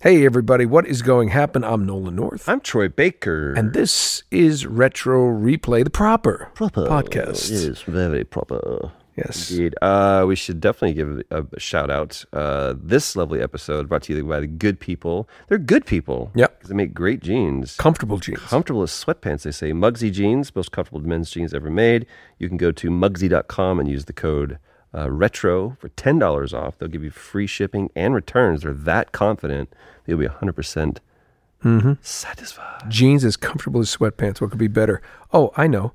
Hey, everybody, what is going to happen? I'm Nolan North. I'm Troy Baker. and this is Retro Replay, the proper, proper podcast. Yes, very proper. Yes. Indeed. Uh, we should definitely give a, shout out. Uh, this lovely episode brought to you by the good people. They're good people. Yep. 'Cause They make great jeans. Comfortable jeans. Comfortable as sweatpants, they say. Mugsy jeans, most comfortable men's jeans ever made. You can go to mugsy.com and use the code uh, retro for $10 off. They'll give you free shipping and returns. They're that confident that you'll be 100% Mm-hmm. satisfied. jeans as comfortable as sweatpants. What could be better? Oh, I know.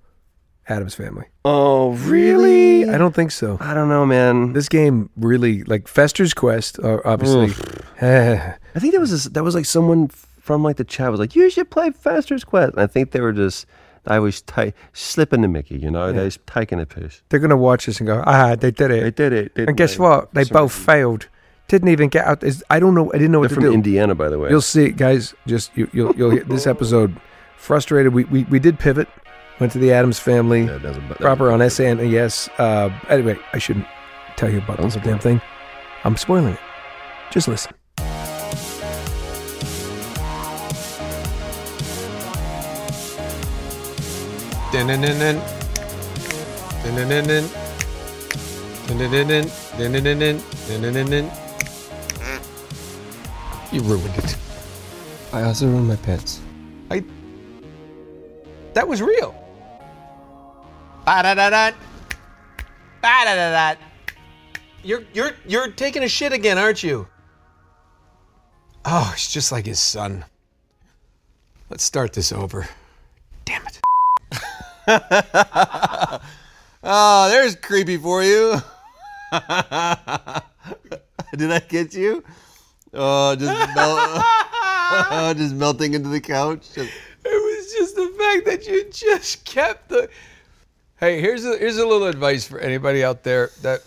Adam's family. Oh, really? I don't think so. I don't know, man. This game really, like Fester's Quest, uh, obviously. I think that was this, that was like someone from like the chat was like, "You should play Fester's Quest." And I think they were just I was ty- slipping the Mickey, you know, they was taking a piss. they're going to watch this and go, ah, they did it. They did it, And guess they? what? They Sorry. both failed. Didn't even get out. Is- I don't know. I didn't know what They're to from do. Indiana, by the way. You'll see, guys. Just you, you'll you'll hear this episode. Frustrated. We, we we did pivot. Went to the Addams family. Yeah, that- proper on SNES. Uh, anyway, I shouldn't tell you about the damn thing. I'm spoiling it. Just listen. You ruined it. I also ruined my pants. I. That was real. Ba-da-da-da. Ba-da-da-da. You're you're you're taking a shit again, aren't you? Oh, it's just like his son. Let's start this over. Oh, there's creepy for you. Did I get you? Oh, just melt, oh, just melting into the couch. Just- It was just the fact that you just kept the. Hey, here's a here's a little advice for anybody out there that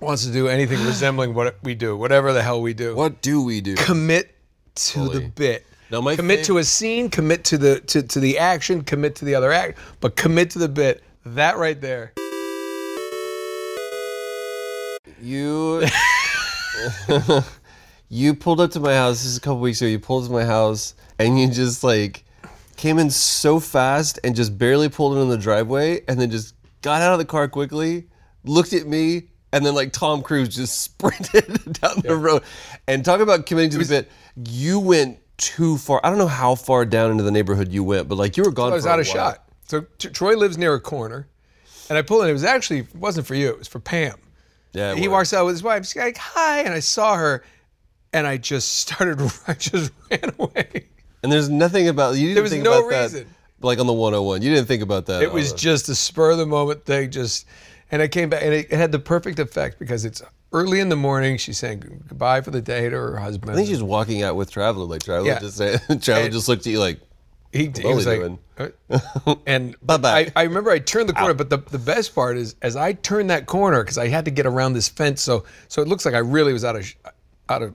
wants to do anything resembling what we do, whatever the hell we do. What do we do? Commit to the bit. Now, my commit fav- to a scene, commit to the to, to the action, commit to the other act, but commit to the bit. That right there. You you pulled up to my house. This is a couple weeks ago. You pulled up to my house and you just like came in so fast and just barely pulled in the driveway and then just got out of the car quickly, looked at me, and then like Tom Cruise just sprinted down the road. And talk about committing to the bit. You went too far. I don't know how far down into the neighborhood you went, but like you were gone. I was out of shot. So T- Troy lives near a corner, and I pull in. It was actually it wasn't for you. It was for Pam. Yeah, he was. walks out with his wife. She's like, "Hi," and I saw her, and I just started. I just ran away. And there's nothing about you. Didn't There was think no about that, reason. like on the 101, you didn't think about that. It was just a spur of the moment thing. Just, and I came back, and it, it had the perfect effect because it's early in the morning. She's saying goodbye for the day to her husband. I think she's walking out with Traveler. Like Traveler Yeah. just said, Traveler And- just looked at you like, he, he was like, "Uh," and. I, I remember I turned the corner, but the, the best part is as I turned that corner because I had to get around this fence, so so it looks like I really was out of out of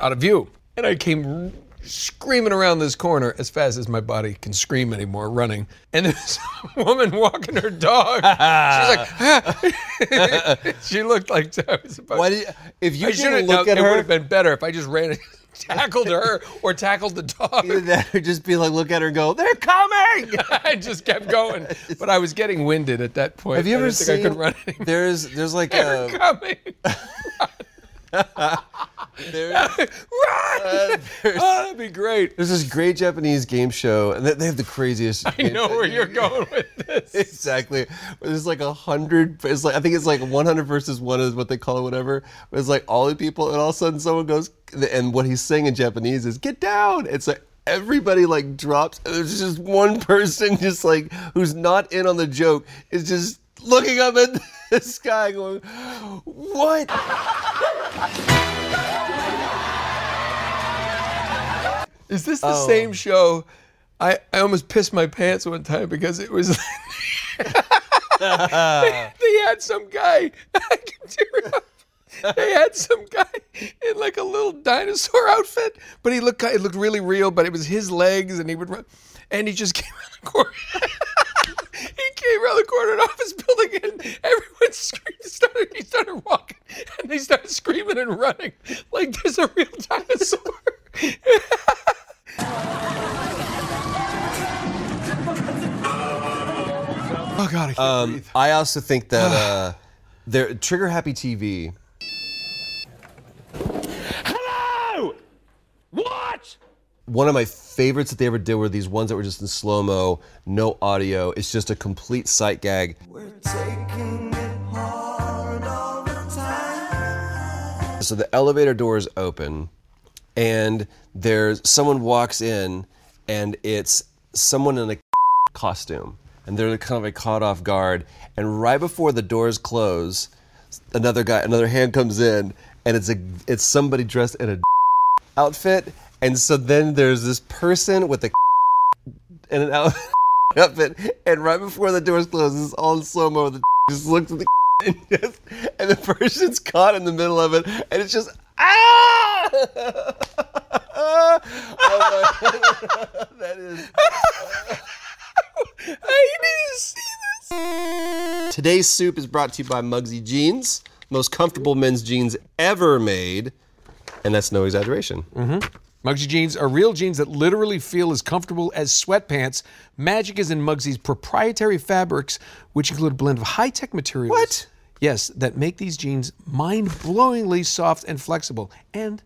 out of view, and I came screaming around this corner as fast as my body can scream anymore, running, and there's a woman walking her dog. She's like, "Ah." she looked like I was about. why did you, if you I didn't should've- look now, at it would have been better if I just ran and tackled her or tackled the dog. either that or just be like, look at her and go, they're coming. I just kept going, but I was getting winded at that point. Have you I ever seen? I could run anymore. There's there's like They were a, coming. There- Run! Uh, oh, that'd be great. There's this great Japanese game show, and they- have the craziest. I know where you're going with this. Exactly. There's like a hundred. It's like I think it's like 100 versus one is what they call it, whatever. But it's like all the people, and all of a sudden someone goes, and what he's saying in Japanese is "get down." It's like everybody like drops, there's just one person just like who's not in on the joke is just looking up at the sky, going, "What?" Is this the oh. same show? I, I almost pissed my pants one time because it was. they, they had some guy. I can tear it up. They had some guy in like a little dinosaur outfit, but he looked it looked really real. But it was his legs, and he would run, and he just came around the corner. he came around the corner of an office building, and everyone screamed. Started he started walking, and they started screaming and running like there's a real dinosaur. Oh God, I can't Um, breathe. I also think that uh, there Trigger Happy TV. Hello! What? One of my favorites that they ever did were these ones that were just in slow mo, no audio. It's just a complete sight gag. So the elevator doors open, and there's someone walks in, and it's someone in a costume, and they're kind of like caught off guard. And right before the doors close, another guy, another hand comes in, and it's a it's somebody dressed in a outfit. And so then there's this person with a in an out- outfit, and right before the doors close, this is all slow mo. The just looks at the and, just, and the person's caught in the middle of it, and it's just ah! Oh that is. I need to see this. Today's soup is brought to you by Mugsy Jeans, most comfortable men's jeans ever made, and that's no exaggeration. Mm-hmm. Mugsy jeans are real jeans that literally feel as comfortable as sweatpants. Magic is in Mugsy's proprietary fabrics, which include a blend of high tech materials. What? Yes, that make these jeans mind blowingly soft and flexible and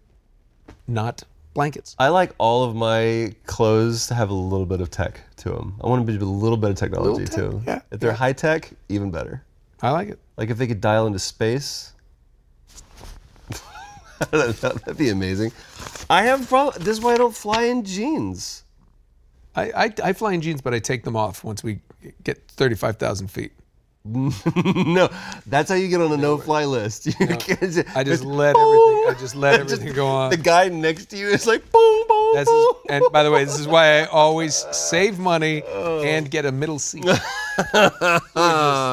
not blankets. I like all of my clothes to have a little bit of tech to them. I want to be a little bit of technology tech, too. yeah, If they're high tech, even better. I like it. Like if they could dial into space. That'd be amazing. I have problem. This is why I don't fly in jeans. I, I, I fly in jeans, but I take them off once we get 35,000 feet. no, that's how you get on a no-fly list. You can't I just let boom. everything- I just let Just everything go on. The guy next to you is like boom, boom, This boom. is, and by the way, this is why I always save money and get a middle seat.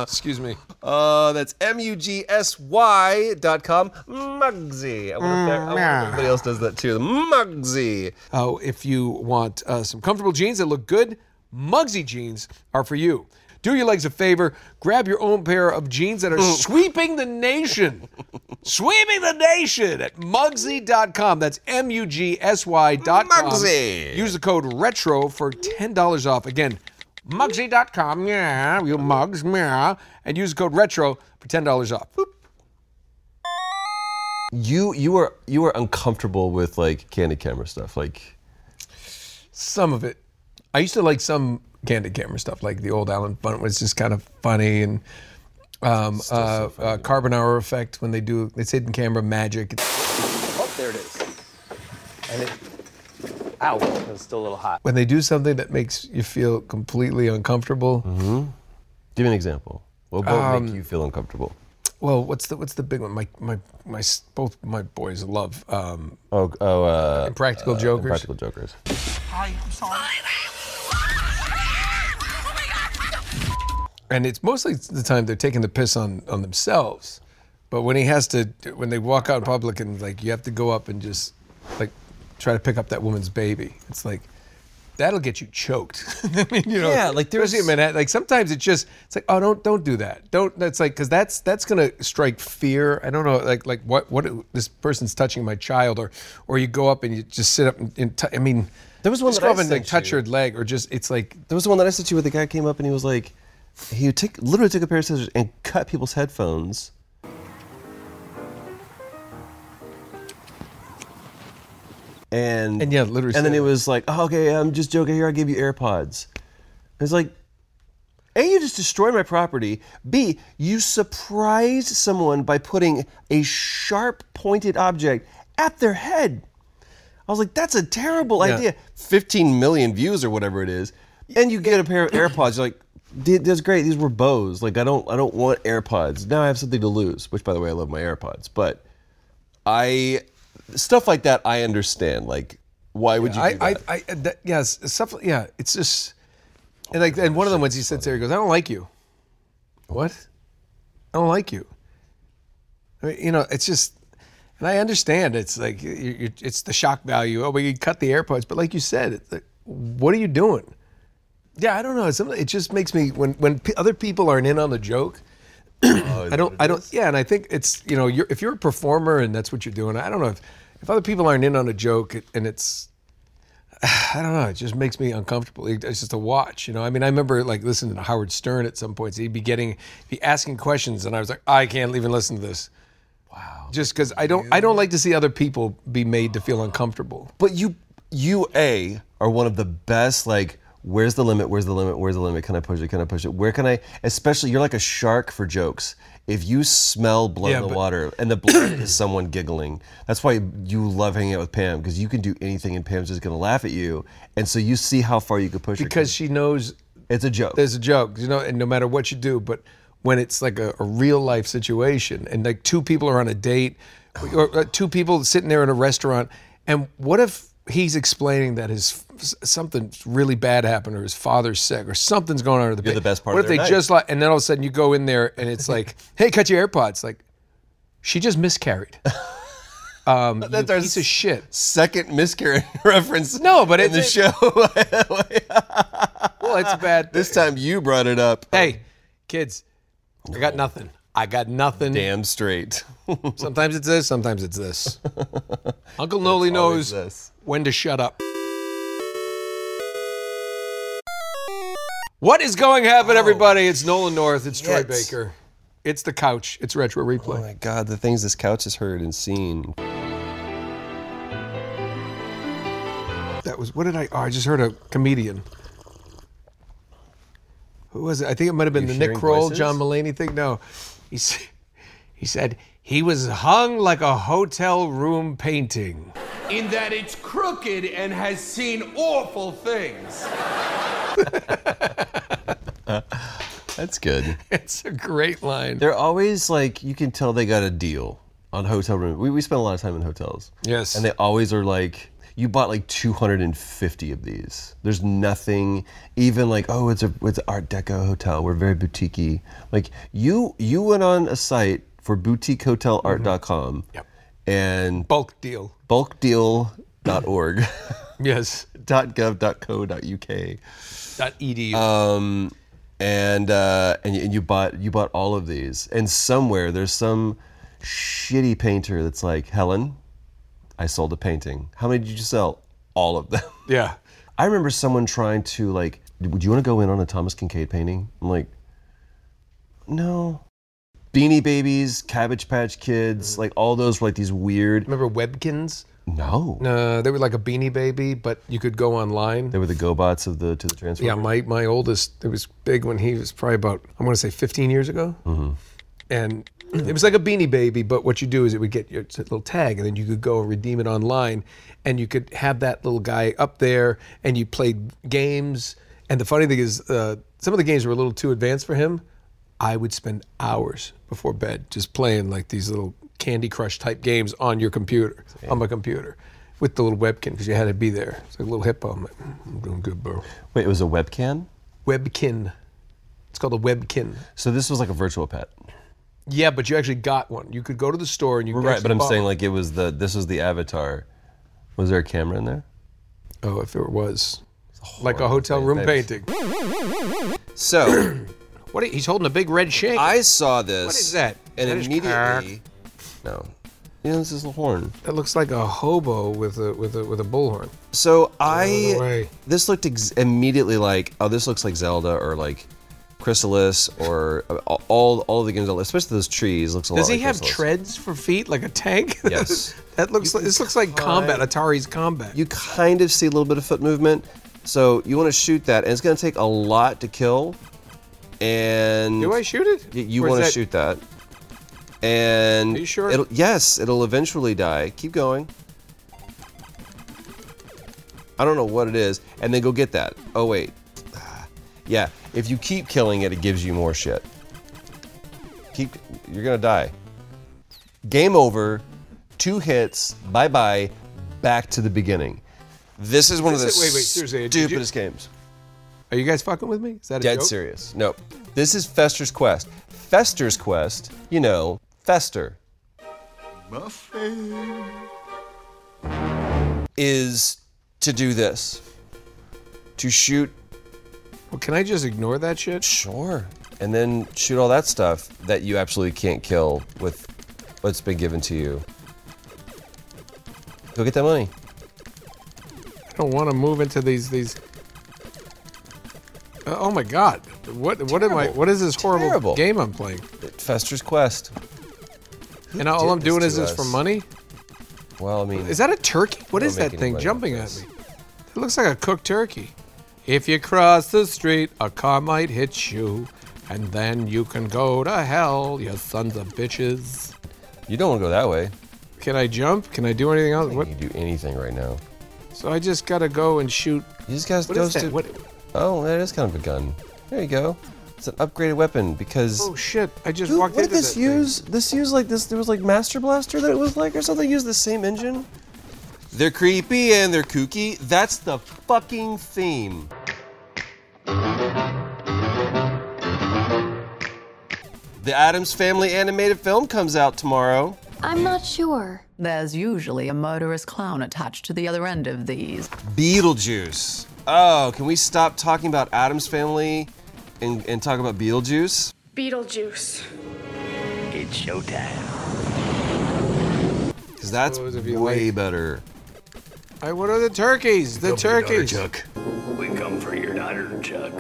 Excuse me. Uh, that's M-U-G-S-Y dot com. Mugsy. I wonder, if, wonder if everybody else does that too. Mugsy. Oh, if you want uh, some comfortable jeans that look good, Mugsy jeans are for you. Do your legs a favor, grab your own pair of jeans that are mm. sweeping the nation. sweeping the nation at Mugsy.com. That's M U G S Y.com. Mugsy. Use the code RETRO for $10 off. Again, Mugsy.com. Yeah, you mugs. Yeah. And use the code RETRO for $10 off. You you are you are uncomfortable with like candid camera stuff. Like Some of it. I used to like some candid camera stuff, like the old Allen Funt was just kind of funny and um, uh, uh, carbon hour effect when they do it's hidden camera magic. Oh, there it is. And it, ow, it's still a little hot. When they do something that makes you feel completely uncomfortable. give me an example. What would make you feel uncomfortable? Well, what's the what's the big one? My my my both my boys love um, Oh oh uh Impractical uh, Jokers. Impractical Jokers. And it's mostly the time they're taking the piss on on themselves. But when he has to, when they walk out in public and like you have to go up and just like try to pick up that woman's baby, it's like that'll get you choked. I mean, you know, Yeah, like, there's- a in Manhattan. Like sometimes it's just it's like oh don't don't do that. Don't that's like because that's that's gonna strike fear. I don't know like like what what this person's touching my child or or you go up and you just sit up and, and t- I mean. There was one just that go I up and like touch you. her leg, or just it's like There was one that I sent you where the guy came up and he was like, he would take literally took a pair of scissors and cut people's headphones. and And yeah, literally and then it was like, oh, okay, I'm just joking. Here, I'll give you AirPods. It's like, a, you just destroyed my property. B, you surprised someone by putting a sharp, pointed object at their head. I was like, that's a terrible Yeah. idea. 15 million views or whatever it is, and you get a pair of AirPods. You're like, "Th- that's great. These were Bose. Like, I don't, I don't want AirPods. Now I have something to lose. Which, by the way, I love my AirPods. But I, stuff like that, I understand. Like, why would you do I, I, that? I, that, yes, stuff. Yeah, it's just, and like, and one of them ones he sits there, he goes, "I don't like you." What? I don't like you. I mean, you know, it's just, and I understand. It's like, you you it's the shock value. Oh, but you cut the AirPods, but like you said, it's like, what are you doing? Yeah, I don't know. It just makes me when when p- other people aren't in on the joke. Oh, I don't. I don't. Yeah, and I think it's you know, you're, if you're a performer and that's what you're doing, I don't know if if other people aren't in on a joke and it's I don't know. It just makes me uncomfortable. It's just a watch, you know. I mean, I remember like listening to Howard Stern at some points. He'd be getting, be asking questions, and I was like, I can't even listen to this. Wow. Just because I don't, I don't like to see other people be made to feel uncomfortable. But you, you a are one of the best. Like, where's the limit? Where's the limit? Where's the limit? Can I push it? Can I push it? Where can I? Especially, you're like a shark for jokes. If you smell blood Yeah, in the but- water and the blood is someone giggling, that's why you love hanging out with Pam because you can do anything and Pam's just gonna laugh at you, and so you see how far you could push. Because she knows it's a joke. there's a joke, you know, and no matter what you do, but when it's like a, a real life situation and like two people are on a date or two people sitting there in a restaurant, and what if he's explaining that his something really bad happened or his father's sick or something's going on with the You're ba- the best part What of if they night. just like, and then all of a sudden you go in there and it's like, hey, cut your AirPods. Like, she just miscarried. Um, That's our piece of shit. Second miscarriage reference. No, but in the it's- show. Well, it's bad. this time you brought it up. hey, kids, I got nothing. I got nothing. Damn straight. Sometimes it's this, sometimes it's this. Uncle Noli knows this. when to shut up. What is going to happen, oh. everybody? It's Nolan North. It's Troy. Baker. It's the couch. It's retro replay. Oh my god, the things this couch has heard and seen. That was what did I? Oh, I just heard a comedian. Who was it? I think it might have been You the Nick Kroll, voices? John Mulaney thing. No, he s- he said he was hung like a hotel room painting. in that it's crooked and has seen awful things. That's good. It's a great line. They're always like you can tell they got a deal on hotel room. We, we spend a lot of time in hotels. Yes. And they always are like you bought like 250 of these. There's nothing even like oh it's a it's an Art Deco hotel. We're very boutiquey. Like you you went on a site for boutiquehotelart.com Yep. and Bulk deal. bulkdeal.org Yes. .gov.co.uk Dot edu. um, and uh, and you, and you bought you bought all of these, and somewhere there's some shitty painter that's like Helen, I sold a painting. How many did you sell? All of them. yeah. I remember someone trying to like, would you want to go in on a Thomas Kinkade painting? I'm like, no. Beanie Babies, Cabbage Patch Kids, mm-hmm. like all those were like these weird. Remember Webkinz? No, No, they were like a beanie baby, but you could go online. they were the GoBots of the to the transfer. Yeah, my my oldest, it was big when he was probably about I'm going to say 15 years ago, mm-hmm. and it was like a beanie baby. But what you do is it would get your little tag, and then you could go and redeem it online, and you could have that little guy up there, and you played games. And the funny thing is, uh, some of the games were a little too advanced for him. I would spend hours before bed just playing like these little Candy Crush type games on your computer, on my computer, with the little webkin because you had to be there. It's like a little hippo. I'm like, "Mm, I'm doing good, bro. Wait, it was a webcam. Webkin. It's called a webkin. So this was like a virtual pet. Yeah, but you actually got one. You could go to the store and you Right, but I'm saying like it was the this was the avatar. Was there a camera in there? oh, if it was like a hotel room painting. So What? Are, he's holding a big red shank. I saw this. What is that? And is immediately, no, yeah, this is a horn. that looks like a hobo with a with a with a bullhorn. So I this looked ex- immediately like oh this looks like Zelda or like Crystalis or uh, all all the games, especially those trees looks a Does lot Does he like have Crystalis. treads for feet like a tank? Yes. That looks like this looks like combat. Atari's combat. You kind of see a little bit of foot movement. So you want to shoot that, and it's going to take a lot to kill. And Do I shoot it? Y- You want to that- shoot that. And Are you sure? It'll, yes, it'll eventually die. Keep going. I don't know what it is, and then go get that. Oh wait, yeah. If you keep killing it, it gives you more shit. Keep. You're gonna die. Game over. Two hits. Bye bye. Back to the beginning. This is one of the Wait, wait, seriously, did you- stupidest games. Are you guys fucking with me? Is that a Dead joke? serious. Nope. This is Fester's Quest. Fester's Quest, you know, Fester. Is to do this. To shoot, Well, can I just ignore that shit? sure, and then shoot all that stuff that you absolutely can't kill with what's been given to you. Go get that money. I don't want to move into these these. Uh, oh my god! What what am I? Terrible. What is this horrible Terrible. game I'm playing? Fester's Quest. And all did I'm doing is this for us? money. Well, I mean, Is that a turkey? What don't is make that any thing money jumping off at this. me? It looks like a cooked turkey. If you cross the street, a car might hit you, and then you can go to hell, you sons of bitches. you don't want to go that way. Can I jump? Can I do anything else? You What? can do anything right now. So I just gotta go and shoot. You just gotta What go is that? to- What? Oh, that is kind of a gun. There you go. It's an upgraded weapon because. Oh shit! I just Dude, walked what did into this that thing. use? This used like this. There was like Master Blaster that it was like or something. Used the same engine. They're creepy and they're kooky. That's the fucking theme. The Addams Family animated film comes out tomorrow. I'm not sure. There's usually a murderous clown attached to the other end of these. Beetlejuice. Oh, can we stop talking about Addams Family and, and talk about Beetlejuice? Beetlejuice. It's showtime. Because that's Suppose if you way like- better. I, what are the turkeys? The turkeys. Chuck. We come for your daughter, Chuck.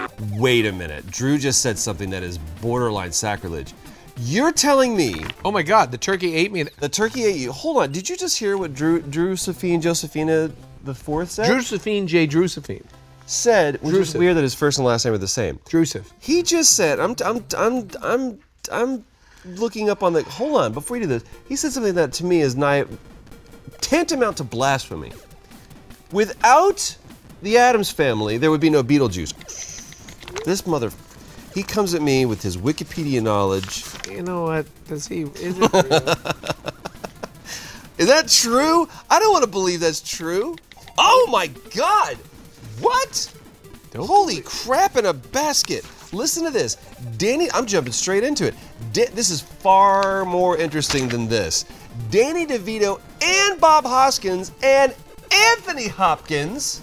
Wait a minute. Drew just said something that is borderline sacrilege. You're telling me Oh my god! The turkey ate me. the turkey ate you. Hold on. Did you just hear what Drew, Drew, Sophie, and Josephina the fourth said? Josephine J. Josephine. said, which is weird that his first and last name are the same. Drusif. He just said, I'm, I'm, I'm, I'm, I'm looking up on the. Hold on, before you do this, he said something that to me is nigh tantamount to blasphemy. Without the Addams family, there would be no Beetlejuice. This mother, he comes at me with his Wikipedia knowledge. You know what? Does he? Is it real? Is that true? I don't want to believe that's true. Oh my God! What? Holy crap in a basket! Listen to this. Danny, I'm jumping straight into it. Da- this is far more interesting than this. Danny DeVito and Bob Hoskins and Anthony Hopkins,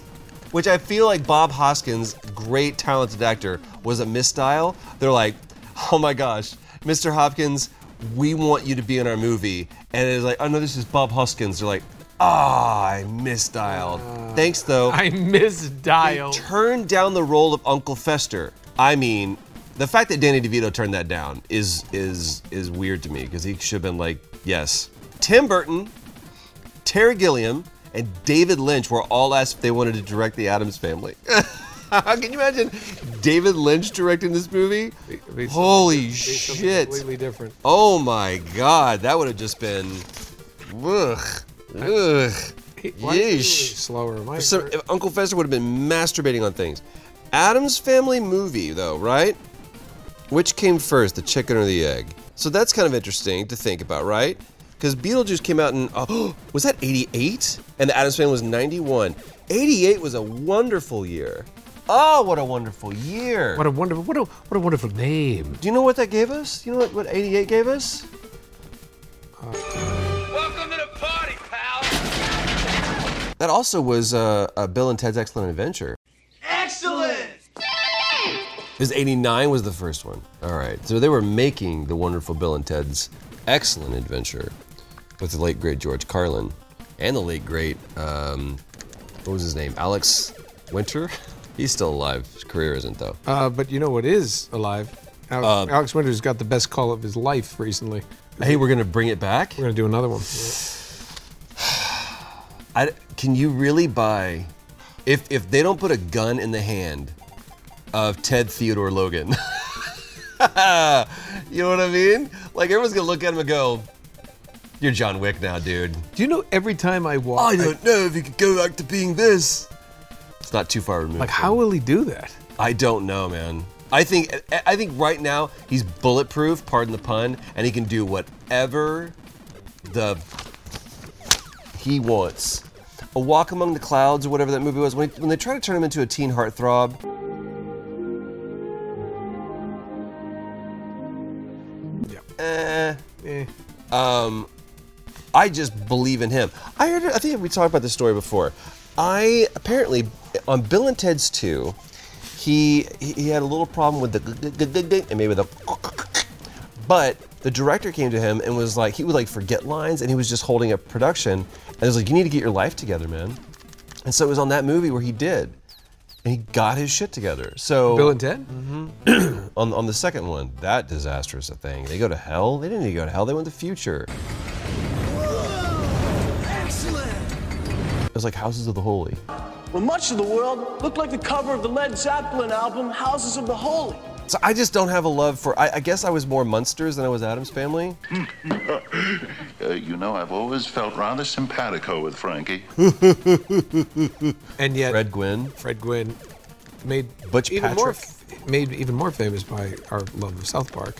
which I feel like Bob Hoskins, great talented actor, was a misstyle. They're like, oh my gosh, Mr. Hopkins, we want you to be in our movie. And it's like, oh no, this is Bob Hoskins. They're like, ah, I misdialed. Thanks though. I misdialed. Turned down the role of Uncle Fester. I mean, the fact that Danny DeVito turned that down is is is weird to me because he should have been like, yes. Tim Burton, Terry Gilliam, and David Lynch were all asked if they wanted to direct the Addams Family. Can you imagine David Lynch directing this movie? Holy shit! Completely different. Oh my god, that would have just been, ugh, ugh. He- why is he Yeesh. Slower. So if Uncle Fester would have been masturbating on things. Addams Family movie, though, right? Which came first, the chicken or the egg? So that's kind of interesting to think about, right? Because Beetlejuice came out in, oh, was that 88? And the Addams Family was 91. 88 was a wonderful year. Oh, what a wonderful year. what a wonderful. What a what a wonderful name. Do you know what that gave us? Do you know what, what 88 gave us? Welcome to the party, pal. That also was uh, uh, Bill and Ted's Excellent Adventure. Excellent. Because 89 was the first one. All right. So they were making the wonderful Bill and Ted's Excellent Adventure with the late, great George Carlin and the late, great, um, what was his name? Alex Winter? He's still alive. His career isn't, though. Uh, but you know what is alive? Alex, Uh, Alex Winters got the best call of his life recently. Hey, we're gonna bring it back. We're gonna do another one. I, can you really buy if if they don't put a gun in the hand of Ted Theodore Logan? you know what I mean? Like everyone's gonna look at him and go, "You're John Wick now, dude." Do you know every time I walk, I don't know if he could go back to being this. It's not too far removed. like from how will he do that? I don't know, man. I think I think right now he's bulletproof, pardon the pun, and he can do whatever the he wants. A Walk Among the Clouds or whatever that movie was, when, when they try to turn him into a teen heartthrob. Eh. Eh. Um, I just believe in him. I heard. I think we talked about this story before. I apparently on Bill and Ted's 2, he he had a little problem with the and maybe the but the director came to him and was like he would like forget lines and he was just holding up production and was like you need to get your life together man and so it was on that movie where he did and he got his shit together so Bill and Ted. Mm-hmm. on, on the second one that disastrous a thing they go to hell they didn't need to go to hell they went to the future was like houses of the holy When much of the world looked like the cover of the Led Zeppelin album, Houses of the Holy. so i just don't have a love for i, I guess i was more munsters than i was addams family Uh, you know, I've always felt rather simpatico with Frankie. And yet, Fred Gwynne. Fred Gwynne made Butch even more Patrick. f- made even more famous by our love of South Park.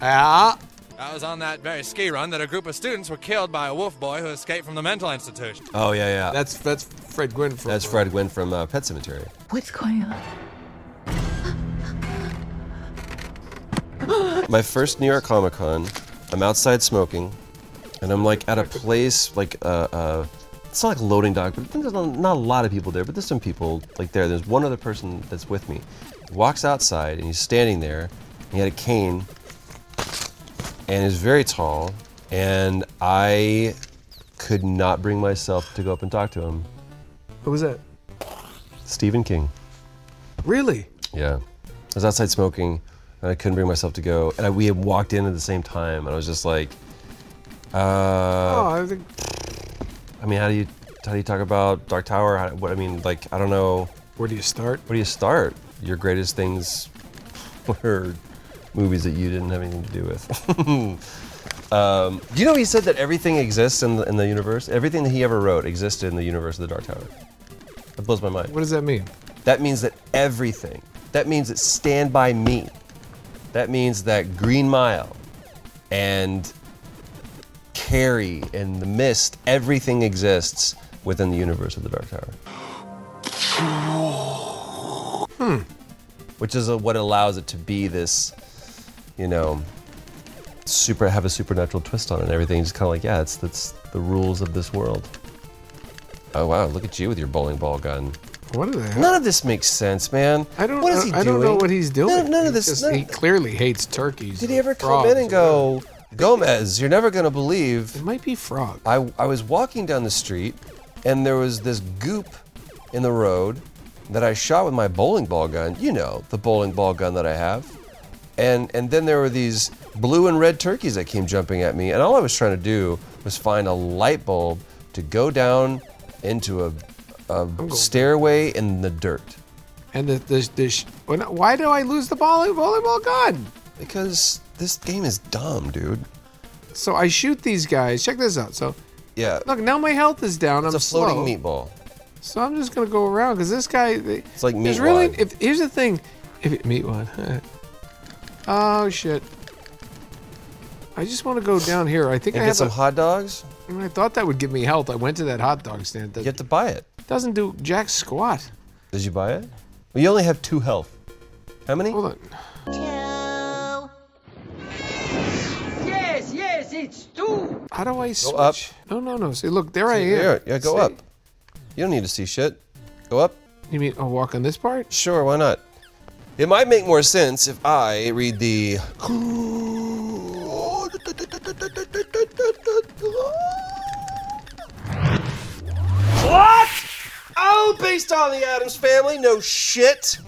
Ah, I was on that very ski run that a group of students were killed by a wolf boy who escaped from the mental institution. oh yeah yeah that's that's Fred Gwynne from. that's fred gwynne from uh, pet sematary What's going on? my first New York Comic Con, I'm outside smoking, and I'm like at a place like uh, uh it's not like a loading dock, but there's not not a lot of people there, but there's some people like there. There's one other person that's with me. He walks outside and he's standing there. He had a cane, and is very tall, and I could not bring myself to go up and talk to him. Who was that? Stephen King. Really? Yeah. I was outside smoking and I couldn't bring myself to go. And I, we had walked in at the same time and I was just like, uh, oh, I think I mean, how do you how do you talk about Dark Tower? How, what I mean, like, I don't know. where do you start? Where do you start? Your greatest things were movies that you didn't have anything to do with. um, do you know he said that everything exists in the, in the universe? Everything that he ever wrote existed in the universe of the Dark Tower. That blows my mind. What does that mean? That means that everything. That means that Stand By Me. That means that Green Mile and Carrie and The Mist, everything exists within the universe of the Dark Tower. Hmm. Which is uh what allows it to be this, you know, super have a supernatural twist on it and everything. Just kind of like, yeah, it's that's the rules of this world. Oh wow, look at you with your bowling ball gun. What the hell? None of this makes sense, man. I don't. What is he I, I doing? don't know what he's doing. None, none of this. just- none- he clearly hates turkeys. did he ever come in and go, Gomez? You're never gonna believe. It might be frog. I I was walking down the street, and there was this goop in the road that I shot with my bowling ball gun. You know, the bowling ball gun that I have. And and then there were these blue and red turkeys that came jumping at me, and all I was trying to do was find a light bulb to go down into a, a stairway in the dirt. And the the, the sh- why why do I lose the ball volleyball gun? Because this game is dumb, dude. So I shoot these guys. Check this out. So Yeah. look, now my health is down. It's I'm a floating slow. meatball. So I'm just gonna go around because this guy. It's like meat really. If here's the thing, if it meat one. oh shit. I just want to go down here. I think And I get have some a- hot dogs. Mm, I thought that would give me health. I went to that hot dog stand. That You have to buy it. doesn't do jack squat. Did you buy it? Well, you only have two health. How many? Hold on. Two. Yes, yes, it's two. How do I switch? Go up. No, no, no. See, look, there I am. Here, yeah, go See? up. You don't need to see shit. Go up. You mean I'll walk on this part? Sure, why not? It might make more sense if I read the. What? Oh, based on the Addams family? No shit.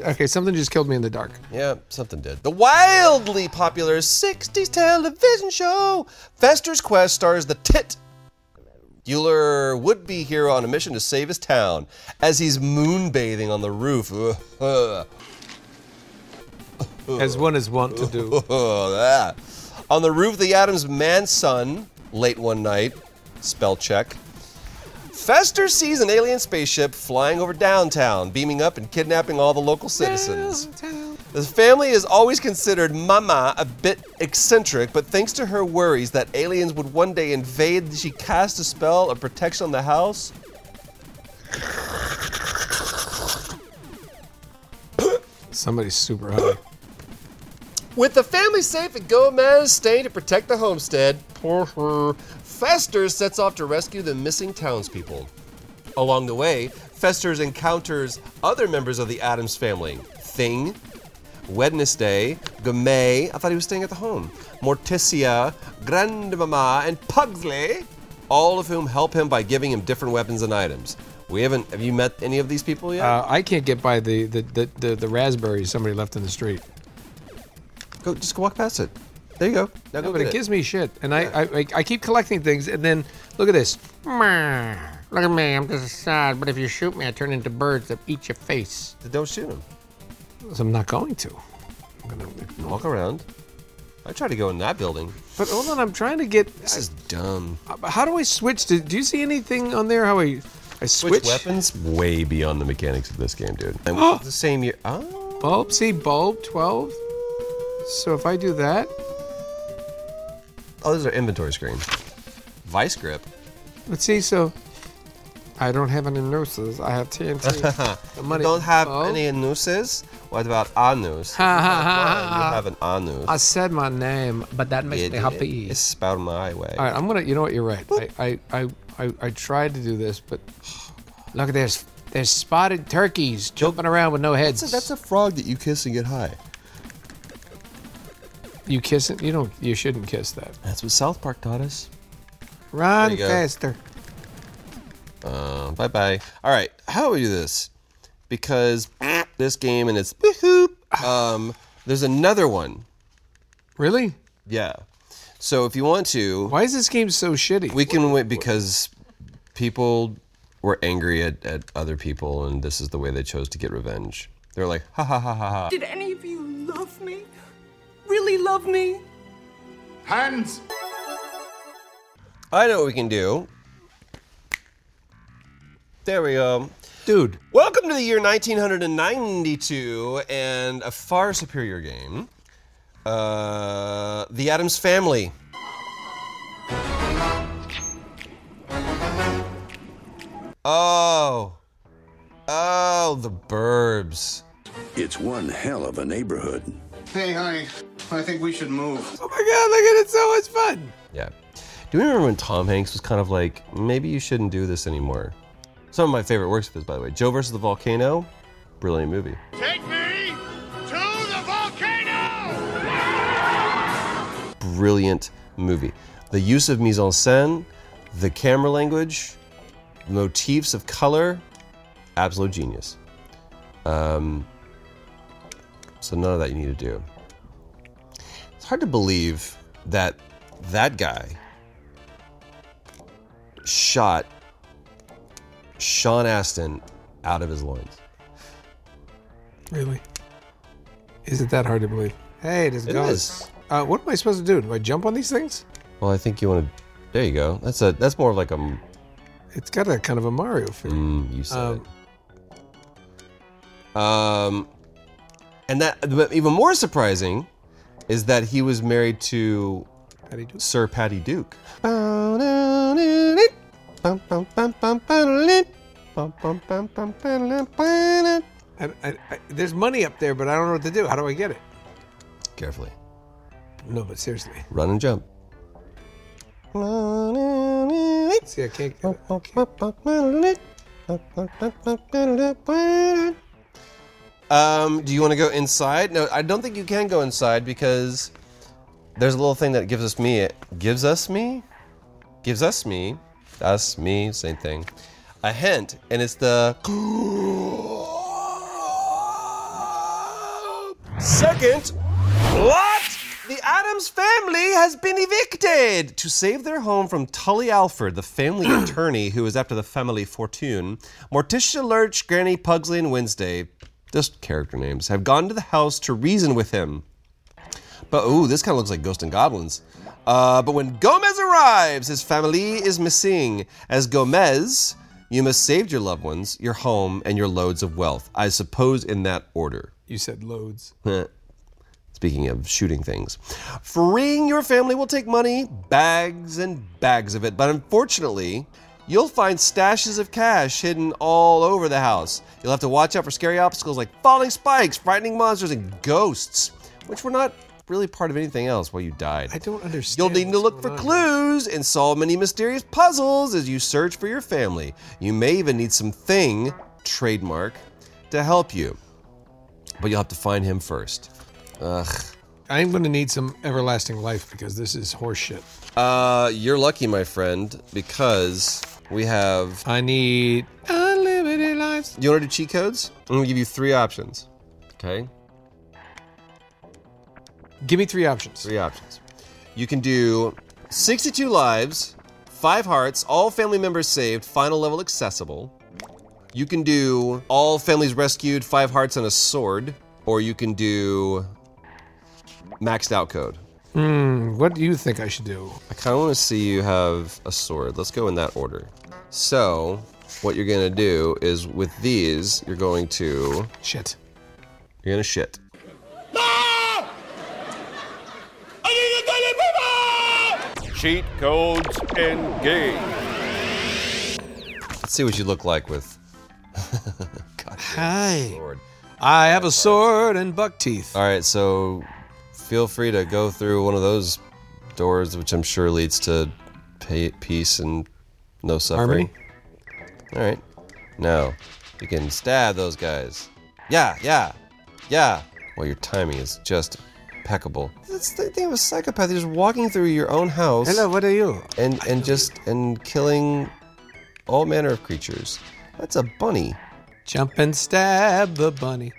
Okay, something just killed me in the dark. Yeah, something did. The wildly popular 60s television show Fester's Quest stars the tit. Euler would be hero on a mission to save his town as he's moonbathing on the roof. Ugh. As one is wont to do. Ah. on the roof of the Addams mansion, late one night, spell check. Fester sees an alien spaceship flying over downtown, beaming up and kidnapping all the local citizens. The family is always considered Mama a bit eccentric, but thanks to her worries that aliens would one day invade, she cast a spell of protection on the house. Somebody's super high. With the family safe and Gomez staying to protect the homestead, Fester sets off to rescue the missing townspeople. Along the way, Festers encounters other members of the Addams family Thing, Wednesday, Gomez, I thought he was staying at the home, Morticia, Grandmama, and Pugsley, all of whom help him by giving him different weapons and items. We haven't, have you met any of these people yet? Uh, I can't get by the the, the, the the raspberries somebody left in the street. Go, just go walk past it. There you go. Now No, but get it gives me shit, and I, I I I keep collecting things, and then look at this. Look at me, I'm just sad. But if you shoot me, I turn into birds that eat your face. Don't shoot. So I'm not going to. I'm gonna Walk around. I tried to go in that building. But hold on, I'm trying to get. This is dumb. How do I switch? To, do you see anything on there? How I I Switch, switch? weapons way beyond the mechanics of this game, dude. And the same year. Oh, Bulb, see bulb, twelve. So if I do that, oh, those are inventory screens. Vice grip. let's see. So I don't have any nurses. I have TNT. The money- Don't have bulb. any nooses? What about anus? You have an anus. I said my name, but that makes me happy. It's spelled my way. All right, I'm gonna. You know what? You're right. I, I, I, I, I tried to do this, but look, at this. there's spotted turkeys jumping around with no heads. That's a, that's a frog that you kiss and get high. You kiss it. You don't. You shouldn't kiss that. That's what South Park taught us. Run There you go. faster. Uh, bye bye. All right, how do we do this? Because this game and it's beep-hoop, um, there's another one. Really? Yeah. So if you want to, Why is this game so shitty? we can wait because people were angry at, at other people, and this is the way they chose to get revenge. They're like, ha ha ha ha ha. Did any of you love me? Really love me? Hands! I know what we can do. There we go. Dude, Welcome to the year 1992 and a far superior game. Uh, the Addams Family. Oh. Oh, the Burbs. It's one hell of a neighborhood. Hey, honey, I think we should move. oh my god, look at it! So much fun. Yeah. Do you remember when Tom Hanks was kind of like, maybe you shouldn't do this anymore? Some of my favorite works of his, by the way. Joe versus the Volcano. Brilliant movie. Take me to the volcano! brilliant movie. The use of mise en scène, the camera language, motifs of color, absolute genius. Um, so none of that you need to do. It's hard to believe that that guy shot Sean Astin out of his loins. Really? Is it that hard to believe? Hey, it is It guns. is. Uh, what am I supposed to do? Do I jump on these things? Well, I think you want to. There you go. That's a. That's more of like a. It's got a kind of a Mario feel. Mm, you said Um, it. Um, and that, but even more surprising, is that he was married to Patty Duke. Sir Patty Duke. I, I, I, there's money up there, but I don't know what to do. How do I get it? Carefully, No, but seriously. run and jump. See, I can't get it. Um, do you want to go inside? No, I don't think you can go inside because there's a little thing that gives us me. It Gives us me? Gives us me. Us, me, same thing. A hint, and it's the. Second, what? The Addams family has been evicted! To save their home from Tully Alford, the family attorney who is after the family fortune, Morticia Lurch, Granny Pugsley, and Wednesday, just character names, have gone to the house to reason with him. But ooh, this kind of looks like Ghost and Goblins. Uh, but when Gomez arrives, his family is missing. As Gomez, you must save your loved ones, your home, and your loads of wealth. I suppose in that order. You said loads. Speaking of shooting things, freeing your family will take money, bags and bags of it. But unfortunately, you'll find stashes of cash hidden all over the house. You'll have to watch out for scary obstacles like falling spikes, frightening monsters, and ghosts, which were not really part of anything else while you died. I don't understand. You'll need to look for on clues and solve many mysterious puzzles as you search for your family. You may even need some thing, trademark, to help you. But you'll have to find him first. Ugh. I'm going to need some everlasting life because this is horseshit. Uh, you're lucky, my friend, because we have. I need unlimited lives. You want to do cheat codes? I'm gonna give you three options. Okay. Give me three options. Three options. You can do 62 lives, five hearts, all family members saved, final level accessible. You can do all families rescued, five hearts, and a sword. Or you can do maxed out code. Hmm, what do you think I should do? I kind of want to see you have a sword. Let's go in that order. So, what you're going to do is with these, you're going to. Shit. You're going to shit. Cheat codes engage. Let's see what you look like with. Hi. Sword. I have a sword and buck teeth. All right, so feel free to go through one of those doors, which I'm sure leads to peace and no suffering. All right. Now, you can stab those guys. Yeah, yeah, yeah. Well, your timing is just impeccable. That's the thing of a psychopath. You're just walking through your own house. Hello, what are you? And and just and killing all manner of creatures. That's a bunny. Jump and stab the bunny.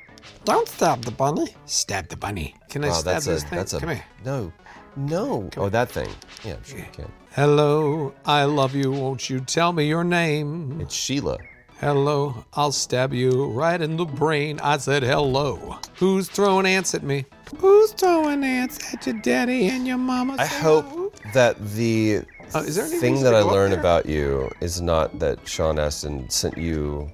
Don't stab the bunny. Stab the bunny. Can I Wow, stab that's this a thing? that's a Come here. no, no. oh, that thing. Yeah, I'm sure you can. Hello, I love you. Won't you tell me your name? It's Sheila. Hello, I'll stab you right in the brain. I said hello. Who's throwing ants at me? Who's throwing ants at your daddy and your mama? I hope that the Uh, is there any thing reason that to I go up learn there? about you is not that Sean Astin sent you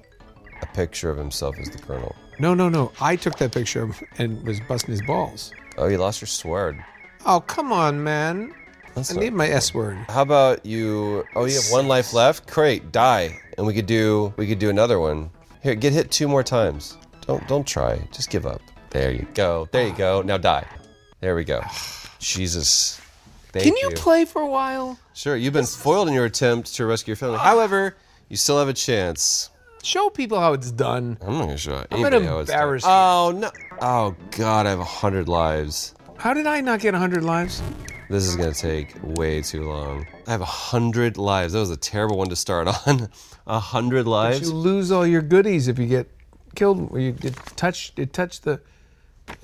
a picture of himself as the Colonel. No, no, no. I took that picture and was busting his balls. Oh, you lost your sword. Oh, come on, man. That's I not- need my S word. How about you? Oh, you have one life left. Great, die, and we could do we could do another one. Here, get hit two more times. Don't don't try. Just give up. There you go. There you go. Now die. There we go. Jesus. Thank Can you play for a while? Sure. You've been foiled in your attempt to rescue your family. However, you still have a chance. Show people how it's done. I'm not gonna show I'm anybody gonna how it's done. embarrass you. Oh no! Oh God, I have a hundred lives. How did I not get 100 lives? This is gonna take way too long. I have a hundred lives. That was a terrible one to start on. A hundred But lives. you lose all your goodies if you get killed. Or you get touched. It touched the uh,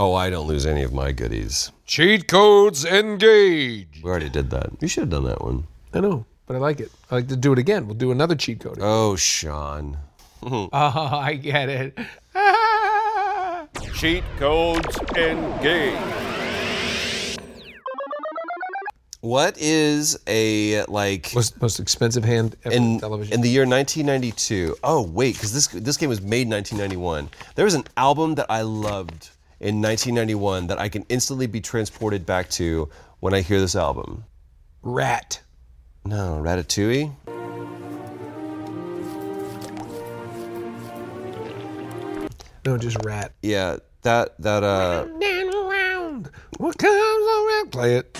Oh, I don't lose any of my goodies. cheat codes. Engage. We already did that. You should have done that one. I know, but I like it. I like to do it again. We'll do another cheat code. Oh, Sean. Oh, I get it. Cheat codes engage. What is a like most, most expensive hand ever in in television? in the year 1992? Oh wait, because this this game was made in 1991. There was an album that I loved in 1991 that I can instantly be transported back to when I hear this album. Rat. No, Ratatouille. No, just rat. Yeah, that that uh. Down around. What comes around? Play it.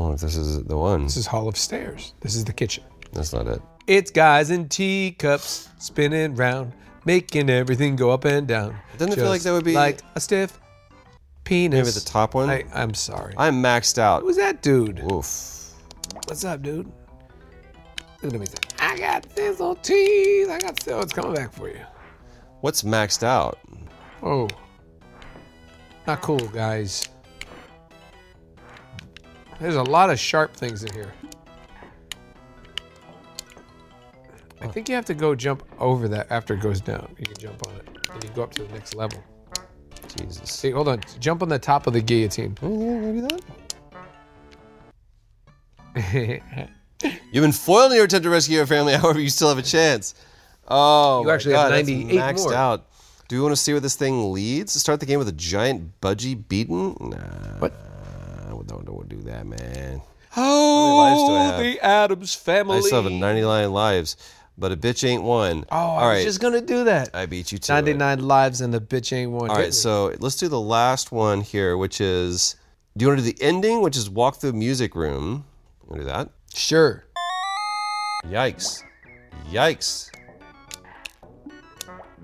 Oh, this is the one. This is Hall of Stairs. This is the kitchen. That's not it. It's guys in teacups spinning round, making everything go up and down. Doesn't it feel like that would be- like a stiff penis? Maybe the top one. I, I'm sorry. I'm maxed out. Who's that dude? Oof. What's up, dude? Look at me. say, I got sizzle teeth. I got sizzle. Oh, it's coming back for you. What's maxed out? Oh. Not cool, guys. There's a lot of sharp things in here. I think you have to go jump over that after it goes down. You can jump on it. And you go up to the next level. Jesus. See, hold on. Jump on the top of the guillotine. Oh, yeah, maybe that. You've been foiled in your attempt to rescue your family, however, you still have a chance. Oh, You actually have God, that's 98 maxed more. out. Do we want to see where this thing leads? Start the game with a giant budgie beaten? Nah. What? I don't, don't do that, man. Oh, lives do I have? the Addams family. I still have 99 lives, but a bitch ain't one. Oh, All I was right. just gonna do that. I beat you to it. 99 lives and the bitch ain't one. All right, so let's do the last one here, which is do you want to do the ending, which is walk through the music room? You want to do that? Sure. Yikes. Yikes.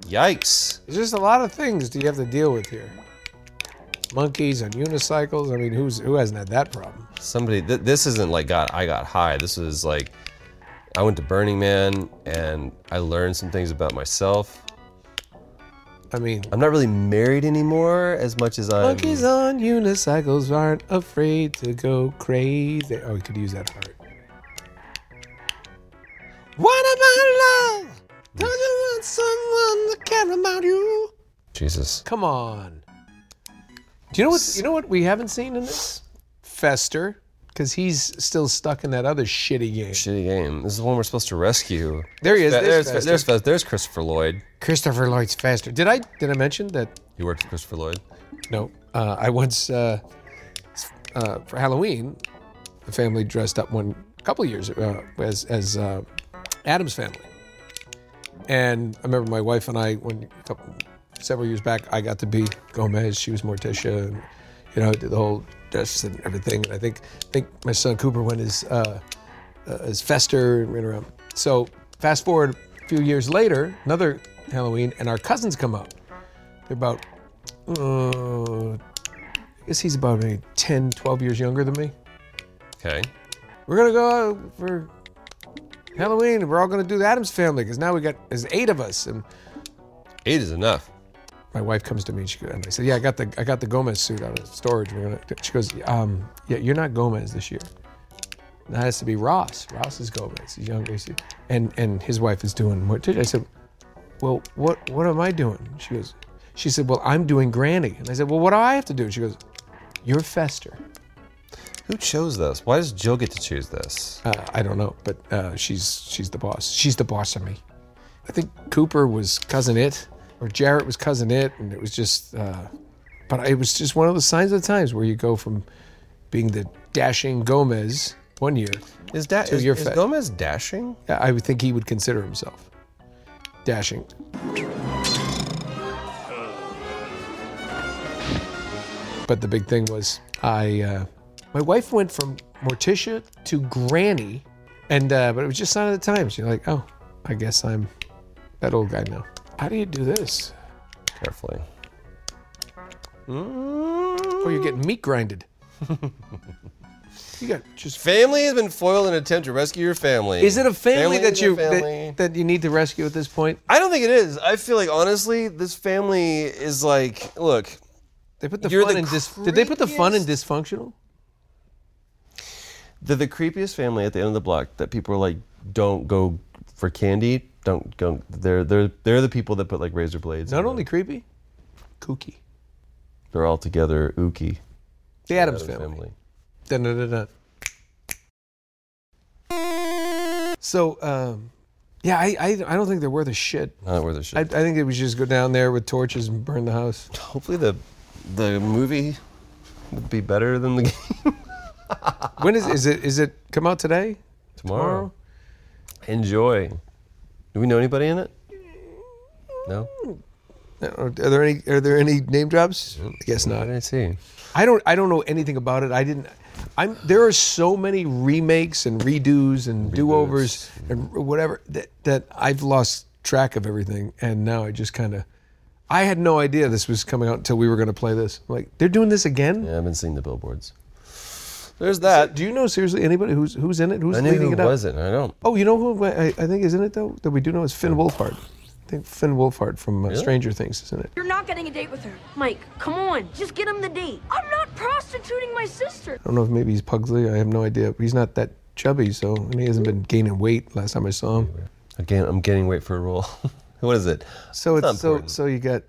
Yikes. There's just a lot of things do you have to deal with here. Monkeys on unicycles. I mean, who's who hasn't had that problem? Somebody, th- this isn't like got I got high. This was like I went to Burning Man and I learned some things about myself. I mean, I'm not really married anymore as much as I'm. monkeys on unicycles aren't afraid to go crazy. Oh, we could use that part. What about love? Don't you want someone to care about you? Jesus. Come on. Do you know what? You know what we haven't seen in this? Fester, because he's still stuck in that other shitty game. Shitty game. This is the one we're supposed to rescue. There he is. Fe- There's There's Fester. there's, Fe- there's Christopher Lloyd. Christopher Lloyd's Fester. Did I did I mention that? You worked with Christopher Lloyd. No, uh, I once uh, uh, for Halloween, the family dressed up one couple of years uh, as as uh, Addams family, and I remember my wife and I when a couple several years back I got to be Gomez, she was Morticia, and you know did the whole dress and everything. And I think I think my son Cooper went as uh, uh, as Fester and ran around. So fast forward a few years later, another Halloween, and our cousins come up. They're about, uh, I guess he's about maybe 10, 12 years younger than me. Okay. We're gonna go out for Halloween. and We're all gonna do the Addams family because now we got there's eight of us. And Eight is enough. My wife comes to me and she and I said, "Yeah, I got the I got the Gomez suit out of storage. We're gonna." She goes, um, "Yeah, you're not Gomez this year. That has to be Ross. Ross is Gomez. He's younger. He's- And and his wife is doing Morticia. I said, "Well, what what am I doing?" She goes, "She said, well, I'm doing Granny." And I said, "Well, what do I have to do?" She goes, "You're Fester." Who chose this? Why does Jill get to choose this? Uh, I don't know, but uh, she's she's the boss. She's the boss of me. I think Cooper was cousin Itt, or Jarrett was cousin Itt, and it was just. Uh, but it was just one of the signs of the times where you go from being the dashing Gomez one year Is, da- to is, your is Gomez dashing? Yeah, I would think he would consider himself dashing. But the big thing was, I, uh, my wife went from Morticia to Granny, and uh, but it was just sign of the times. You're like, oh, I guess I'm that old guy now. How do you do this? Carefully. Oh, you're getting meat grinded. you got just. Family has been foiled in an attempt to rescue your family. Is it a family, that is you family. that, that you need to rescue at this point? I don't think it is. I feel like honestly, this family is like, look. They put the You're fun the in dis- Did they put the fun in dysfunctional? They're the creepiest family at the end of the block that people are like, don't go for candy. Don't go. They're they're they're the people that put like razor blades. Not in only creepy, kooky. They're all together ooky. The Addams family. Dun-dun-dun-dun. So, um, yeah, I, I I don't think they're worth a shit. Not worth a shit. I, I think they would just go down there with torches and burn the house. Hopefully the the movie would be better than the game when is is it is it come out today? tomorrow. Enjoy. Do we know anybody in it? No. Are there any are there any name drops? I guess not. I see. I don't I don't know anything about it. I didn't. I'm there are so many remakes and redos and do overs and whatever that that I've lost track of everything. And now I just kind of. I had no idea this was coming out until we were going to play this. Like they're doing this again. Yeah, I've been seeing the billboards. There's that. Do you know seriously anybody who's who's in it? Who's I knew leading who it up? was it. I don't. Oh, you know who I, I think is in it though that we do know is Finn Wolfhard. I think Finn Wolfhard from uh, Really? Stranger Things is in it. You're not getting a date with her. Mike, come on. Just get him the date. I'm not prostituting my sister. I don't know if maybe he's Pugsley. I have no idea. He's not that chubby, so and he hasn't been gaining weight. Last time I saw him. Again, I'm gaining weight for a role. what is it? So It's it's, not so important. so you got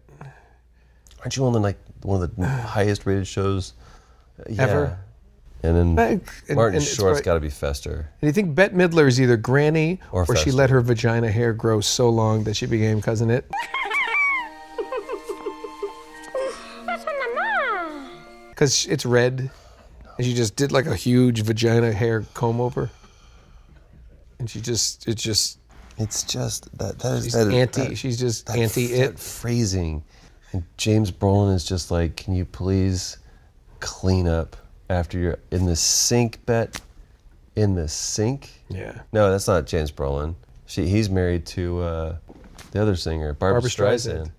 Aren't you on the like one of the highest rated shows yeah. Ever? And then Uh, and- Martin and it's Short's right- got to be Fester. And you think Bette Midler is either Granny Or or, she let her vagina hair grow so long that she became cousin Itt? Because it's red, and she just did like a huge vagina hair comb over, and she just it's just It's just that that is she's that is- anti. that- she's just that anti f- it. that phrasing. And James Brolin is just like, can you please clean up after you're in the sink, Bet? In the sink? Yeah. No, that's not James Brolin. She, he's married to uh, the other singer, Barbara, Barbra Streisand. Streisand.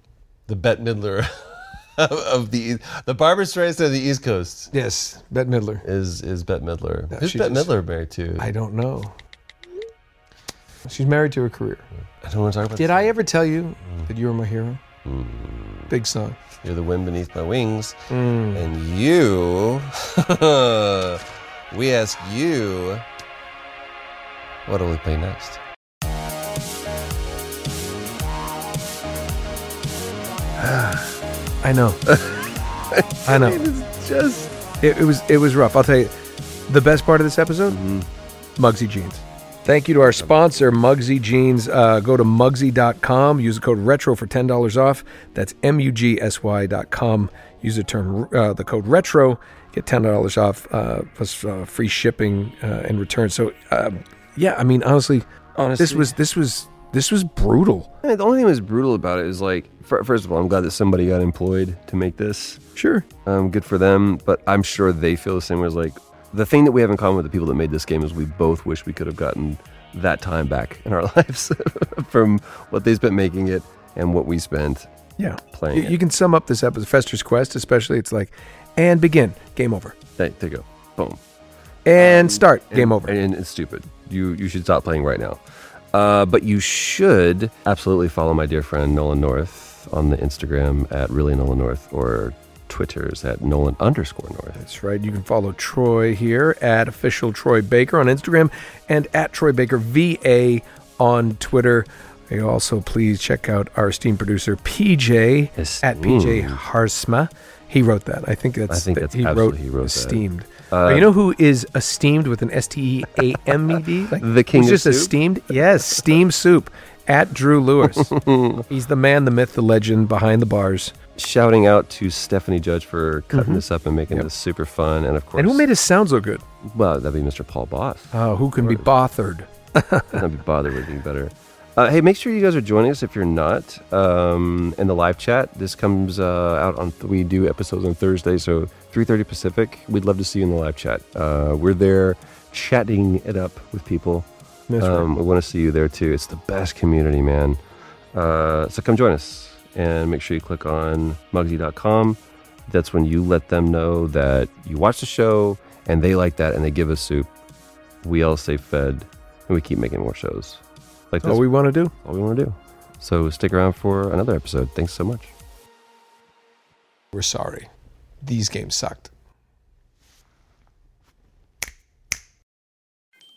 The Bette Midler of, of the the Barbara Streisand of the East Coast Yes, Bette Midler. is is Bette Midler. No, Who's Bette just- Midler married to? I don't know. She's married to her career. I don't want to talk about. Did. I ever tell you that you were my hero? Big song. You're the wind beneath my wings. Mm. And you, we ask you, what will we play next? I know. I know. It's just. It, it was it was rough. I'll tell you, the best part of this episode, Mugsy Jeans. Thank you to our sponsor, Mugsy Jeans. Uh, go to mugsy.com. Use the code retro for ten dollars off. That's m u g s y dot com. Use the term uh, the code retro. Get ten dollars off uh, plus uh, free shipping uh, and return. So um, yeah, I mean honestly, honestly, this was this was this was brutal. Yeah, the only thing that was brutal about it is like, fir- first of all, I'm glad that somebody got employed to make this. Sure. Um, good for them, but I'm sure they feel the same way as like, the thing that we have in common with the people that made this game is we both wish we could have gotten that time back in our lives from what they spent making it and what we spent Yeah. playing You, it. you can sum up this episode, Fester's Quest, especially. It's like, and begin, game over, There, there you go. Boom. and start, And- game over. And, it's stupid. You you should stop playing right now. Uh, but you should absolutely follow my dear friend Nolan North on the Instagram at really Nolan North or Twitter's at Nolan underscore North. That's right. You can follow Troy here at official Troy Baker on Instagram and at Troy Baker VA on Twitter. You also please check out our esteemed producer PJ at PJ Esteemed. Harsma. He wrote that. I think that's I think that's he wrote, he wrote that. esteemed. Uh, you know who is esteemed with an S T E A M E D? Like, The king who's of just soup? esteemed? Yes, steamed soup at Drew Lewis. He's the man, the myth, the legend behind the bars. Shouting out to Stephanie Judge for cutting this up and making this super fun, and of course, Mm-hmm. And who made it sound so good? well, that'd be Mr. Paul Boss. Oh, who can be bothered? I'd be bothered with being better. Uh, hey, make sure you guys are joining us if you're not um, in the live chat. This comes uh, out on we do episodes on Thursday, so 3:30 Pacific. We'd love to see you in the live chat. Uh, we're there chatting it up with people. That's right. um, We want to see you there too. It's the best community, man. Uh, so come join us and make sure you click on Mugsy.com. That's when you let them know that you watch the show and they like that and they give us soup. We all stay fed and we keep making more shows. Like That's all we want to do. all we want to do. So stick around for another episode. Thanks so much. We're sorry. These games sucked.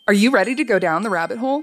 Are you ready to go down the rabbit hole?